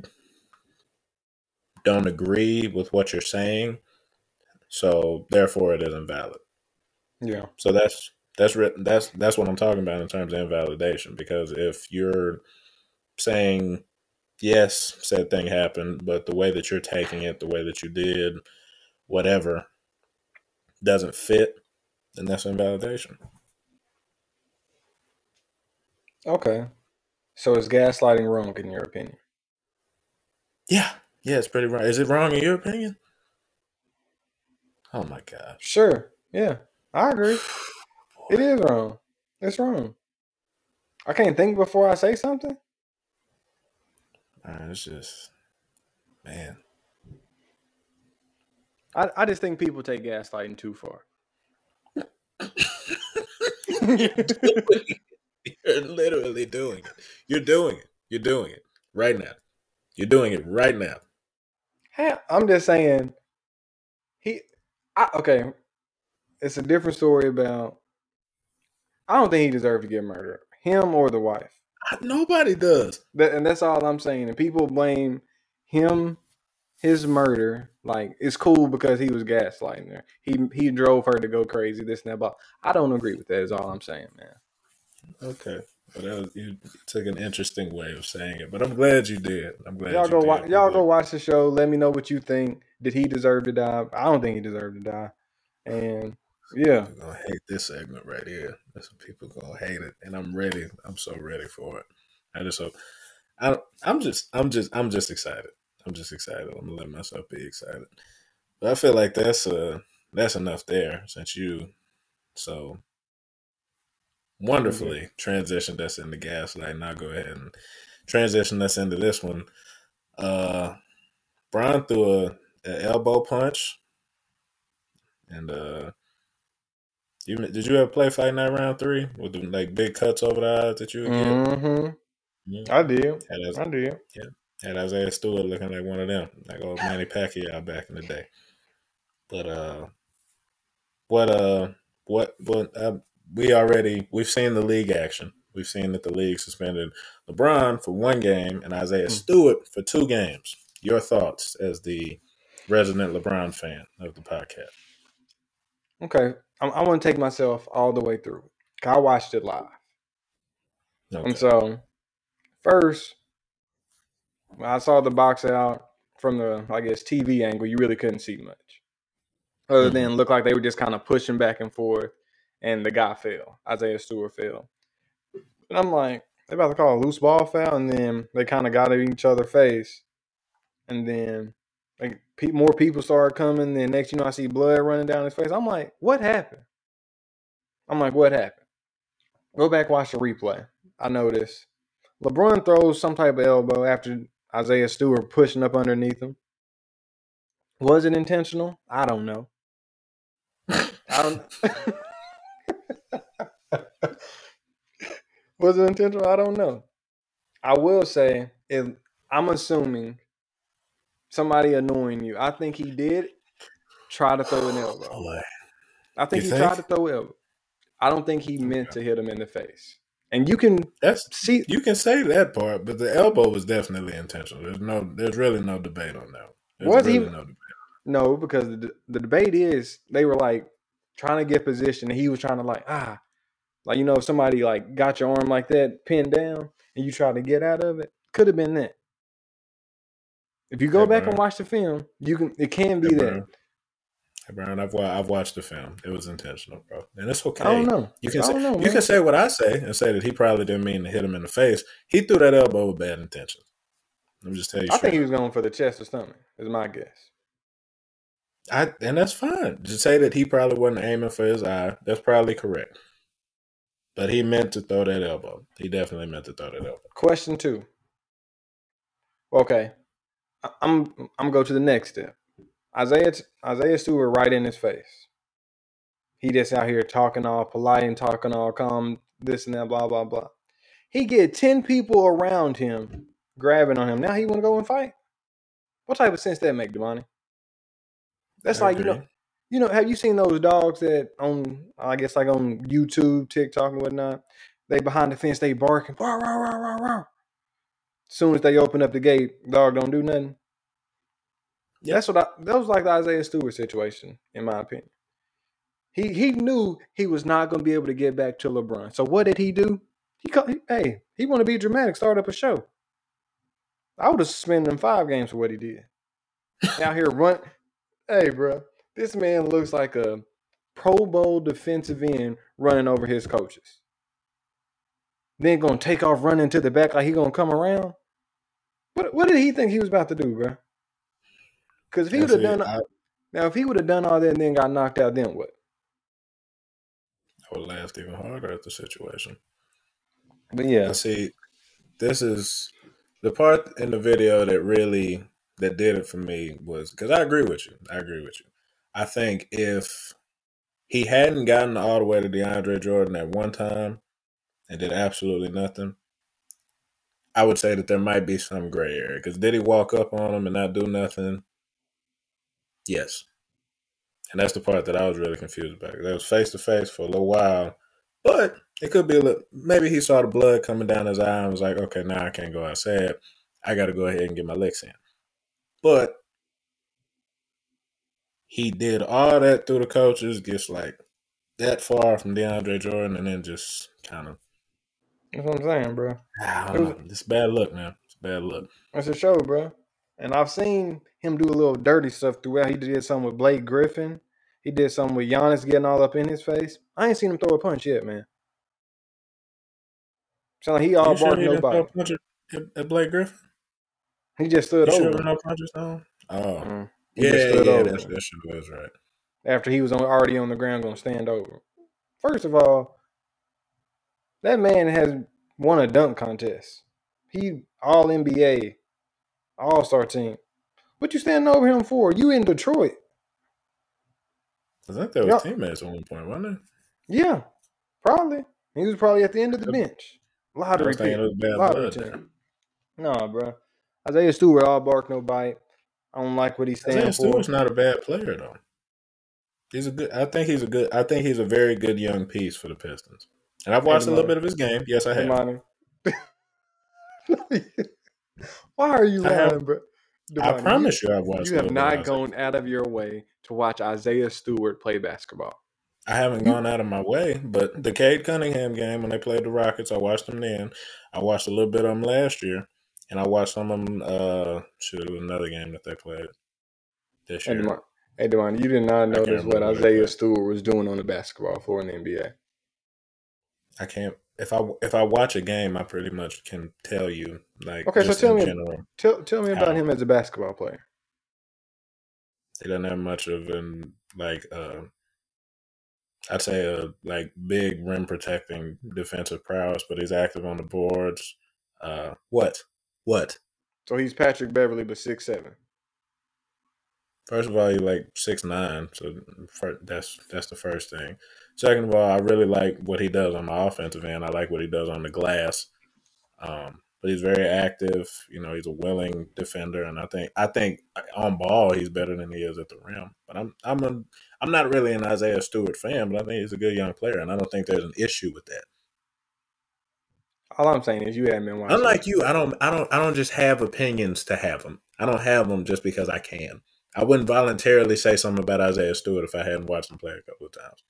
don't agree with what you're saying, so therefore it is invalid. Yeah. So that's that's that's that's what I'm talking about in terms of invalidation. Because if you're saying yes, said thing happened, but the way that you're taking it, the way that you did, whatever, doesn't fit, then that's invalidation. Okay. So is gaslighting wrong in your opinion? Yeah. Yeah, it's pretty wrong. Is it wrong in your opinion? Oh my god. Sure. Yeah. I agree. [sighs] It is wrong. It's wrong. I can't think before I say something. Man, it's just man. I, I just think people take gaslighting too far. [laughs] [laughs] [laughs] You're literally doing it. You're doing it. You're doing it right now. You're doing it right now. Hey, I'm just saying. He, I, okay. It's a different story about. I don't think he deserved to get murdered. Him or the wife. Nobody does. That, and that's all I'm saying. And people blame him, his murder. Like it's cool because he was gaslighting her. He he drove her to go crazy. This and that. But I don't agree with that. Is all I'm saying, man. Okay. That was, you took an interesting way of saying it, but I'm glad you did. I'm glad y'all you go did. watch. Y'all go watch the show. Let me know what you think. Did he deserve to die? I don't think he deserved to die. And yeah, People gonna hate this segment right here. That's what people gonna hate it, and I'm ready. I'm so ready for it. I just hope. I, I'm just. I'm just. I'm just excited. I'm just excited. I'm gonna let myself be excited. But I feel like that's uh that's enough there since you so wonderfully transitioned us into gaslight. Now go ahead and transition us into this one. Uh, Brian threw a, a elbow punch, and uh, you did you ever play Fight Night Round Three with the like big cuts over the eyes that you would get? hmm Yeah. I did. Had, I did. Yeah, had Isaiah Stewart looking like one of them, like old Manny Pacquiao back in the day. But uh, what uh, what what uh, we already we've seen the league action. We've seen that the league suspended LeBron for one game and Isaiah Hmm. Stewart for two games. Your thoughts as the resident LeBron fan of the podcast? Okay, I, I want to take myself all the way through. I watched it live, Okay. and so first, when I saw the box out from the I guess TV angle, you really couldn't see much, other Mhm. than look like they were just kind of pushing back and forth, and the guy fell. Isaiah Stewart fell, and I'm like, they about to call a loose ball foul, and then they kind of got at each other face, and then like pe- more people started coming. Then next, you know, I see blood running down his face. I'm like, what happened? I'm like, what happened? Go back, watch the replay. I noticed LeBron throws some type of elbow after Isaiah Stewart pushing up underneath him. Was it intentional? I don't know. I don't. [laughs] Was it intentional? I don't know. I will say, if I'm assuming somebody annoying you, I think he did try to throw an elbow. Boy. I think You he think? tried to throw an elbow. I don't think he meant to hit him in the face. And you can That's see, you can say that part, but the elbow was definitely intentional. There's no, there's really no debate on that. There's Was he- no debate. no, because the, the debate is they were like trying to get position, and he was trying to like ah, like you know, if somebody like got your arm like that pinned down, and you try to get out of it, could have been that. If you go Hey, back Brian. and watch the film, you can. It can be Hey, that. Brian. Hey, Brian, I've I've watched the film. It was intentional, bro, and it's okay. I don't know. You can say know, you can say what I say and say that he probably didn't mean to hit him in the face. He threw that elbow with bad intentions. Let me just tell you. I think he was going for the chest or stomach. Is my guess. I and that's fine. To say that he probably wasn't aiming for his eye, that's probably correct. But he meant to throw that elbow. He definitely meant to throw that elbow. Question two. Okay, I'm I'm gonna go to the next step. Isaiah Isaiah Stewart right in his face. He just out here talking all polite and talking all calm, this and that, blah blah blah. He get ten people around him grabbing on him. Now he want to go and fight. What type of sense that make, Devontae? That's like you know. You know. Have you seen those dogs that on I guess like on YouTube, TikTok, and whatnot? They behind the fence, they barking. Rah, rah, rah, rah. Soon as they open up the gate, dog don't do nothing. Yep. That's what I. That was like the Isaiah Stewart situation, in my opinion. He he knew he was not going to be able to get back to LeBron. So what did he do? He, he hey, he want to be dramatic, start up a show. I would have suspended him five games for what he did. Out here run, hey, bro, this man looks like a Pro Bowl defensive end running over his coaches. Then gonna take off running to the back like he gonna come around. What what did he think he was about to do, bro? Because if he would have done I, now, if he would have done all that and then got knocked out, then what? I would laugh even harder at the situation. But yeah, see, this is the part in the video that really that did it for me was because I agree with you. I agree with you. I think if he hadn't gotten all the way to DeAndre Jordan at one time and did absolutely nothing, I would say that there might be some gray area. Because did he walk up on him and not do nothing? Yes. And that's the part that I was really confused about. That was face to face for a little while. But it could be a little, maybe he saw the blood coming down his eye and was like, okay, now I can't go outside. I got to go ahead and get my licks in. But he did all that through the coaches, gets like that far from DeAndre Jordan, and then just kind of, that's what I'm saying, bro. I don't know. It's bad luck, man. It's bad luck. That's a show, bro. And I've seen him do a little dirty stuff throughout. He did something with Blake Griffin. He did something with Giannis getting all up in his face. I ain't seen him throw a punch yet, man. Sound like he all you sure bark he didn't nobody. throw a punch at, at Blake Griffin? He just stood You sure over. were no punches? Oh, Mm. He yeah, yeah, over that's, that shit was right. after he was on, already on the ground going to stand over. First of all, that man has won a dunk contest. He all NBA, All Star team. What you standing over him for? You in Detroit? I think that were Y'all- teammates at one point, wasn't it? Yeah, probably. He was probably at the end of the bench. they? Lottery pick. bad Lottery blood there. team. Nah, bro. Isaiah Stewart all bark no bite. I don't like what he's for. Stewart's not a bad player though. He's a good. I think he's a good. I think he's a very good young piece for the Pistons. And I've watched a little bit of his game. Yes, I have. [laughs] Why are you I have- lying, bro? I promise you, I've watched. You have little bit of not gone out of your way to watch Isaiah Stewart play basketball. I haven't gone out of my way, but the Cade Cunningham game when they played the Rockets, I watched them then. I watched a little bit of them last year, and I watched some of them. Uh, shoot, it was another game that they played this Hey, year. Hey, Demani, you did not notice what remember what it Isaiah. Stewart was doing on the basketball floor in the NBA. I can't. If I if I watch a game, I pretty much can tell you like Okay, so tell me- general. Tell tell me about How? him as a basketball player. He doesn't have much of an like uh I'd say a like big rim protecting defensive prowess, but he's active on the boards. Uh what? What? So he's Patrick Beverley, but six seven. First of all, you like six nine, so that's that's the first thing. Second of all, I really like what he does on the offensive end. I like what he does on the glass. Um, but he's very active. You know, he's a willing defender, and I think I think on ball he's better than he is at the rim. But I'm I'm a, I'm not really an Isaiah Stewart fan, but I think he's a good young player, and I don't think there's an issue with that. All I'm saying is you haven't been watching. Unlike you, I don't I don't I don't just have opinions to have them. I don't have them just because I can. I wouldn't voluntarily say something about Isaiah Stewart if I hadn't watched him play a couple of times.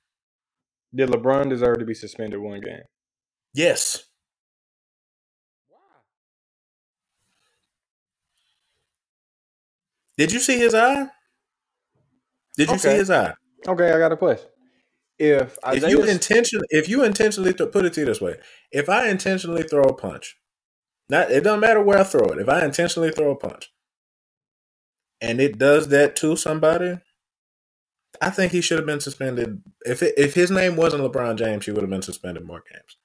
Did LeBron deserve to be suspended one game? Yes. Did you see his eye? Did you see his eye? Okay, I got a question. If If you intentionally, if you intentionally th- put it to you this way, if I intentionally throw a punch, not it doesn't matter where I throw it. If I intentionally throw a punch, and it does that to somebody, I think he should have been suspended. If it, if his name wasn't LeBron James, he would have been suspended more games.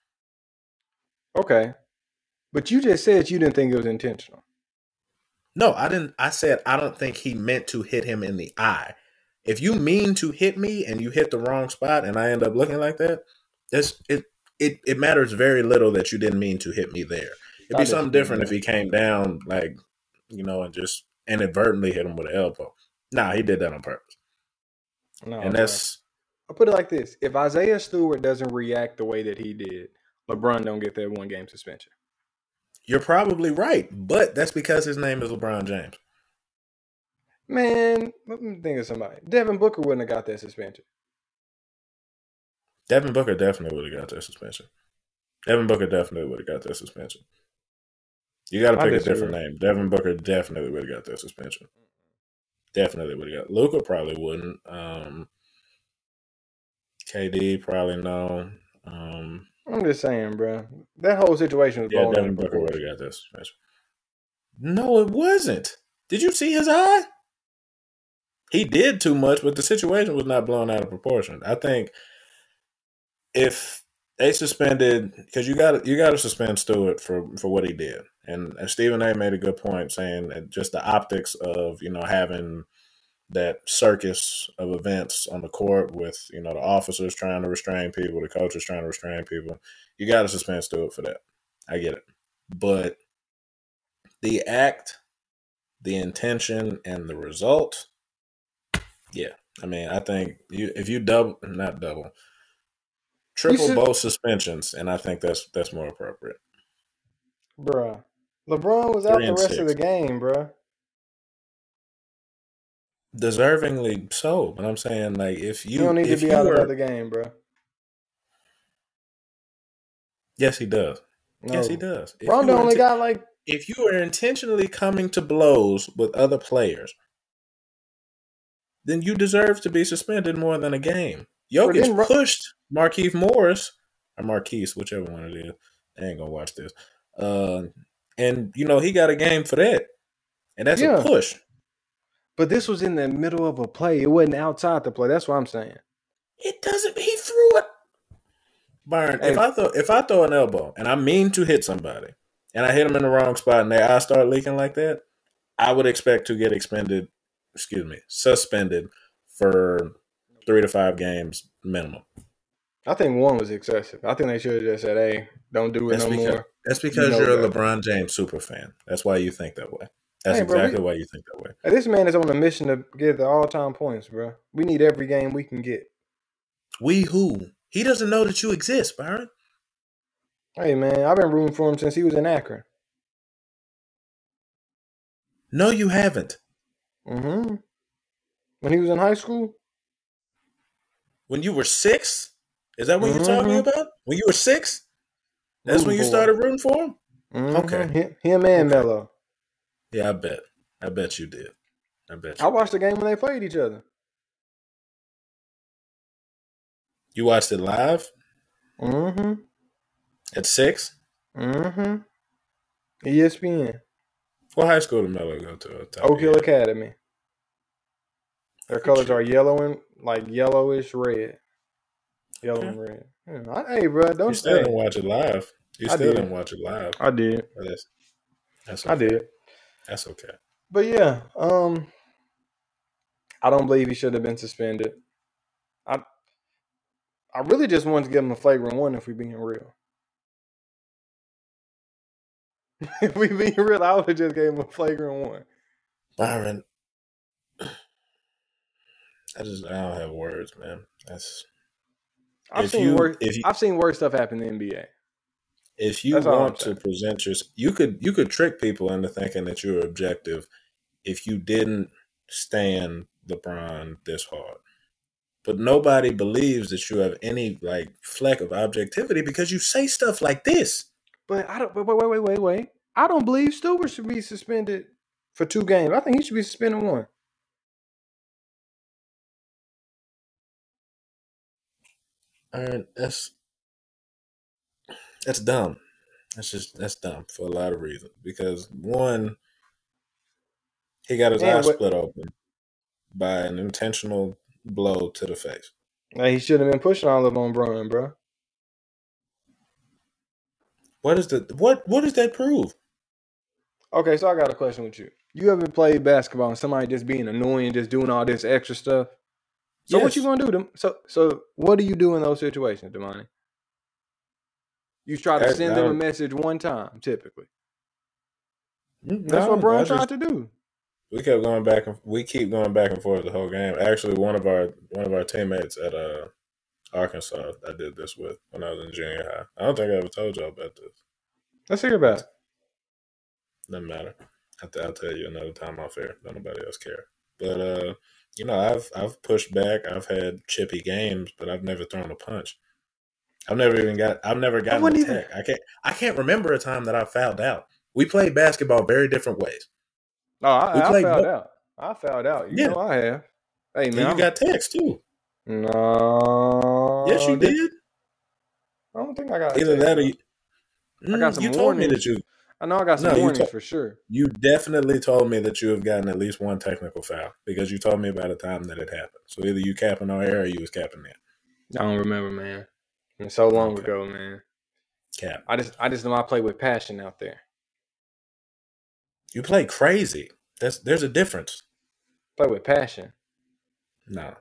okay, but you just said you didn't think it was intentional. No, I didn't. I said I don't think he meant to hit him in the eye If you mean to hit me and you hit the wrong spot and I end up looking like that, it's it it, it matters very little that you didn't mean to hit me there. It'd be something different if he came down like, you know, and just inadvertently hit him with an elbow. Nah, he did that on purpose. No, and that's I'll put it like this: If Isaiah Stewart doesn't react the way that he did, LeBron don't get that one game suspension. You're probably right, but that's because his name is LeBron James. Man, let me think of somebody. Devin Booker wouldn't have got that suspension. Devin Booker definitely would have got that suspension. Devin Booker definitely would have got that suspension. You got to pick a different name. Devin Booker definitely would have got that suspension. Definitely would have got. Luka probably wouldn't. Um, KD probably no. Um, I'm just saying, bro. That whole situation was yeah. Devin Booker would have got this. No, it wasn't. Did you see his eye? He did too much, but the situation was not blown out of proportion. I think if they suspended because you got you got to suspend Stewart for for what he did, and, Stephen A. made a good point saying that just the optics of you know having that circus of events on the court with you know the officers trying to restrain people, the coaches trying to restrain people. You got to suspend Stewart for that. I get it, but the act, the intention, and the result. Yeah, I mean, I think you if you double, not double, triple should, both suspensions, and I think that's that's more appropriate. Bruh, LeBron was out the rest six. of the game, bruh deservingly so. But I'm saying like if you, you don't need to be out were, of the game, bro. Yes, he does. No. Yes, he does. Rondo only got like. If you are intentionally coming to blows with other players, then you deserve to be suspended more than a game. Jokic Ro- pushed Markieff Morris or Marquise, whichever one it is. I ain't gonna watch this. Uh, and you know he got a game for that, and that's yeah. a push. But this was in the middle of a play. It wasn't outside the play. That's what I'm saying. It doesn't. He threw it. Byron, hey. if I throw if I throw an elbow and I mean to hit somebody and I hit them in the wrong spot and their eyes start leaking like that, I would expect to get expended. Excuse me, suspended for three to five games minimum. I think one was excessive. I think they should have just said, "Hey, don't do it that's no because, more." That's because you are a LeBron James super fan. That's why you think that way. That's hey, bro, exactly we, why you think that way. This man is on a mission to get the all time points, bro. We need every game we can get. We who? He doesn't know that you exist, Byron. Hey man, I've been rooting for him since he was in Akron. No, you haven't. Mm-hmm. When he was in high school? When you were six? Is that what mm-hmm. you're talking mm-hmm. about? When you were six? That's rooting when you started rooting for him? Mm-hmm. Okay. Him, and okay. Melo. Yeah, I bet. I bet you did. I bet you. I watched the game when they played each other. You watched it live? Mm-hmm. At six? Mm-hmm. ESPN. What high school did Melo go to? Oak Hill Academy. Their colors are yellow and like yellowish red. Yellow and red. Yeah, hey, bro, don't you still didn't watch it live. You still didn't watch it live. I did. That's, that's okay. I did. That's okay. But yeah, um, I don't believe he should have been suspended. I I really just wanted to give him a flagrant one if we're being real. If [laughs] we be real, I would have just gave him a flagrant one. Byron, I just I don't have words, man. That's I've seen you, worse. You, I've seen worse stuff happen in the NBA. If you That's want to present your, you could you could trick people into thinking that you're objective if you didn't stand LeBron this hard. But nobody believes that you have any like fleck of objectivity because you say stuff like this. But I don't. Wait, wait, wait, wait, wait. I don't believe Stewart should be suspended for two games. I think he should be suspended one. And that's that's dumb. That's just that's dumb for a lot of reasons. Because one, he got his eye split open by an intentional blow to the face. Now he should have been pushing all of on Brian, bro. What is the what what does that prove? Okay, so I got a question with you. You ever played basketball and somebody just being annoying, just doing all this extra stuff? So yes. what you gonna do? To, so so what do you do in those situations, Damani? You try to send them a message one time, typically. Mm, That's what Bron tried to do. We kept going back and we keep going back and forth the whole game. Actually, one of our one of our teammates at uh Arkansas, I did this with when I was in junior high. I don't think I ever told y'all about this. Let's hear about it. Doesn't matter. I'll tell you another time off air. Don't nobody else care. But uh, you know, I've I've pushed back. I've had chippy games, but I've never thrown a punch. I've never even got. I've never gotten a tech. I can't. I can't remember a time that I fouled out. We played basketball very different ways. Oh, I, I fouled out. I fouled out. You yeah. know I have. Hey man, you I'm... got text too. No. Yes, you did. I don't think I got. Either that or you, mm, I got mm, some. You told me that you. I know I got some no, warnings to- for sure. You definitely told me that you have gotten at least one technical foul because you told me about the time that it happened. So either you capping on air or you was capping that. I don't remember, man. It's so long okay. ago, man. Cap. I just I just know I play with passion out there. You play crazy. That's there's a difference. Play with passion. No.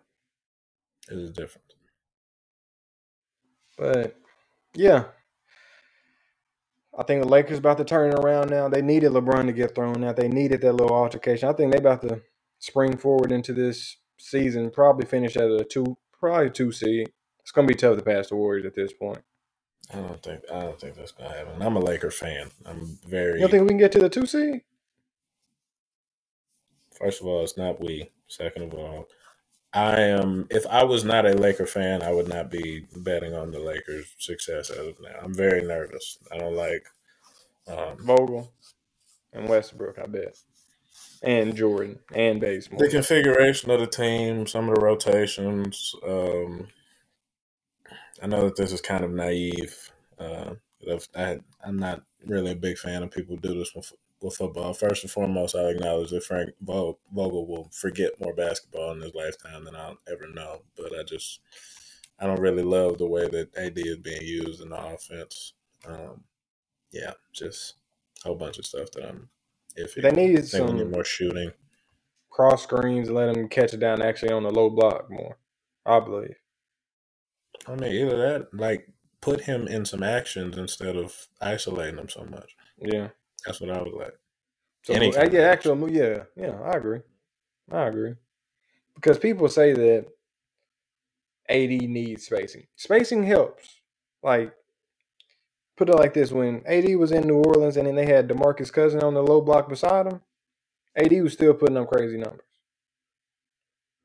There's a difference. But yeah. I think the Lakers about to turn it around now. They needed LeBron to get thrown out. They needed that little altercation. I think they about to spring forward into this season, probably finish at a two probably two seed. It's gonna be tough to pass the Warriors at this point. I don't think I don't think that's gonna happen. I'm a Laker fan. I'm very. You don't think we can get to the two seed? First of all, it's not we. Second of all, I am. If I was not a Laker fan, I would not be betting on the Lakers' success as of now. I'm very nervous. I don't like um, Vogel and Westbrook. I bet, and Jordan and Bazemore. The configuration of the team, some of the rotations. Um, I know that this is kind of naive. Uh, I, am not really a big fan of people do this with, football. First and foremost, I acknowledge that Frank Vogel will forget more basketball in his lifetime than I'll ever know. But I just, I don't really love the way that AD is being used in the offense. Um, yeah, just a whole bunch of stuff that I'm. If they need some more shooting, cross screens, let them catch it down actually on the low block more. I believe. I mean, either that, like, put him in some actions instead of isolating him so much. Yeah, that's what I was like. So, yeah, actually, yeah, yeah, I agree. I agree because people say that AD needs spacing. Spacing helps. Like, put it like this: when AD was in New Orleans and then they had DeMarcus Cousin on the low block beside him, AD was still putting up crazy numbers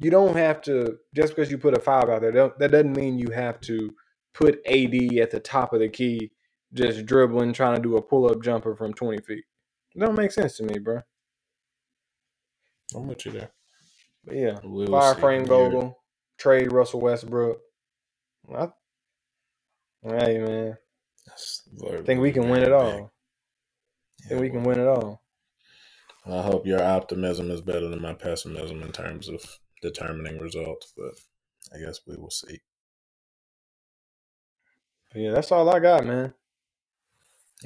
you don't have to just because you put a five out there. That doesn't mean you have to put AD at the top of the key, just dribbling, trying to do a pull up jumper from twenty feet. It don't make sense to me, bro. I'm with you there. But yeah, we'll fire Frank Vogel, trade Russell Westbrook. I, hey man, I think we can win it all. I think we can win it all. I hope your optimism is better than my pessimism in terms of determining results, but I guess we will see. Yeah, that's all I got, man.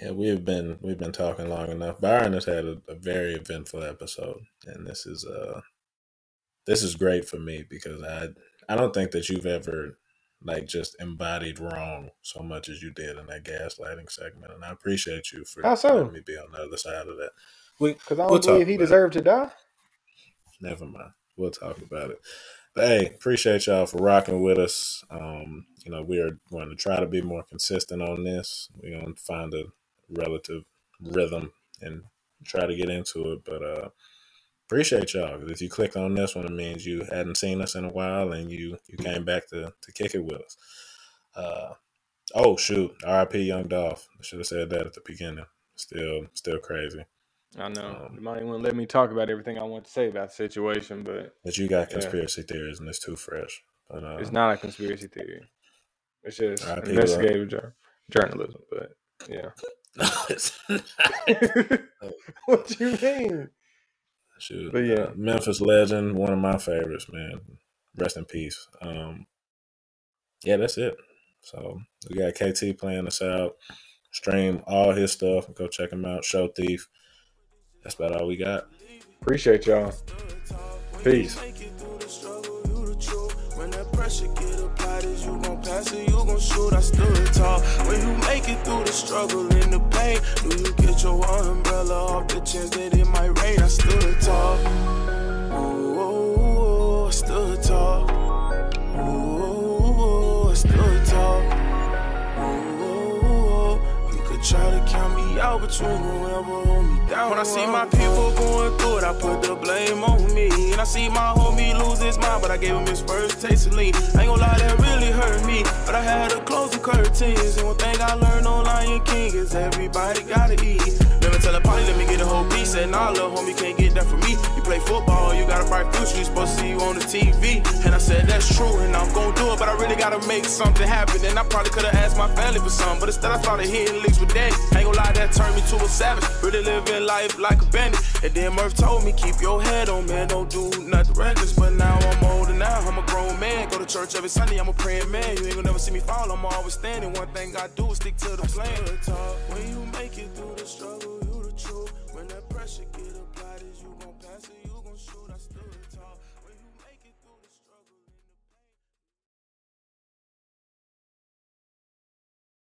Yeah, we've been we've been talking long enough. Byron has had a, a, very eventful episode, and this is uh this is great for me because I I don't think that you've ever like just embodied wrong so much as you did in that gaslighting segment, and I appreciate you for How so? letting me be on the other side of that. Because I don't we'll believe he deserved it. to die. Never mind we'll talk about it. But hey, appreciate y'all for rocking with us. Um, you know, we are going to try to be more consistent on this. We're going to find a relative rhythm and try to get into it. But uh appreciate y'all. If you clicked on this one, it means you hadn't seen us in a while and you you came back to to kick it with us. Uh oh shoot, R.I.P. Young Dolph. I should have said that at the beginning. Still still crazy. I know. Um, you might want to let me talk about everything I want to say about the situation, but but you got conspiracy yeah. theories and it's too fresh. But, uh, it's not a conspiracy theory. It's just investigative journalism. But yeah. [laughs] what you mean? Shoot. But yeah, uh, Memphis legend, one of my favorites, man. Rest in peace. Um, yeah, that's it. So we got KT playing us out. Stream all his stuff. Go check him out. Show Thief. That's about all we got. Appreciate y'all. Peace. Or you gon' shoot? I stood tall. When you make it through the struggle and the pain, do you get your umbrella off the chance that it might rain? I stood tall. Ooh, I stood tall. Ooh, I stood try to count me out, but you ever hold me down. When I see my oh. people going through it, I put the blame on me. And I see my homie lose his mind, but I gave him his first taste of lean. I ain't gonna lie, that really hurt me. But I had to close the curtains. And one thing I learned on Lion King is everybody gotta eat. Never tell a party, let me get a whole piece. And nah, little homie can't get that from me. You play football, you got a bright future, you supposed to see you on the TV. And I said, that's true, and I'm gonna do it, but I really gotta make something happen. And I probably could've asked my family for something, but instead I started hitting licks with daddy. Ain't gonna lie, that turned me to a savage. Really living life like a bandit. And then Murph told me, keep your head on, man, don't do nothing reckless. But now I'm older now, I'm a grown man. Go to church every Sunday, I'm a praying man. You ain't gonna never see me fall, I'm always standing. One thing I do is stick to the plan. When you make it through the struggle,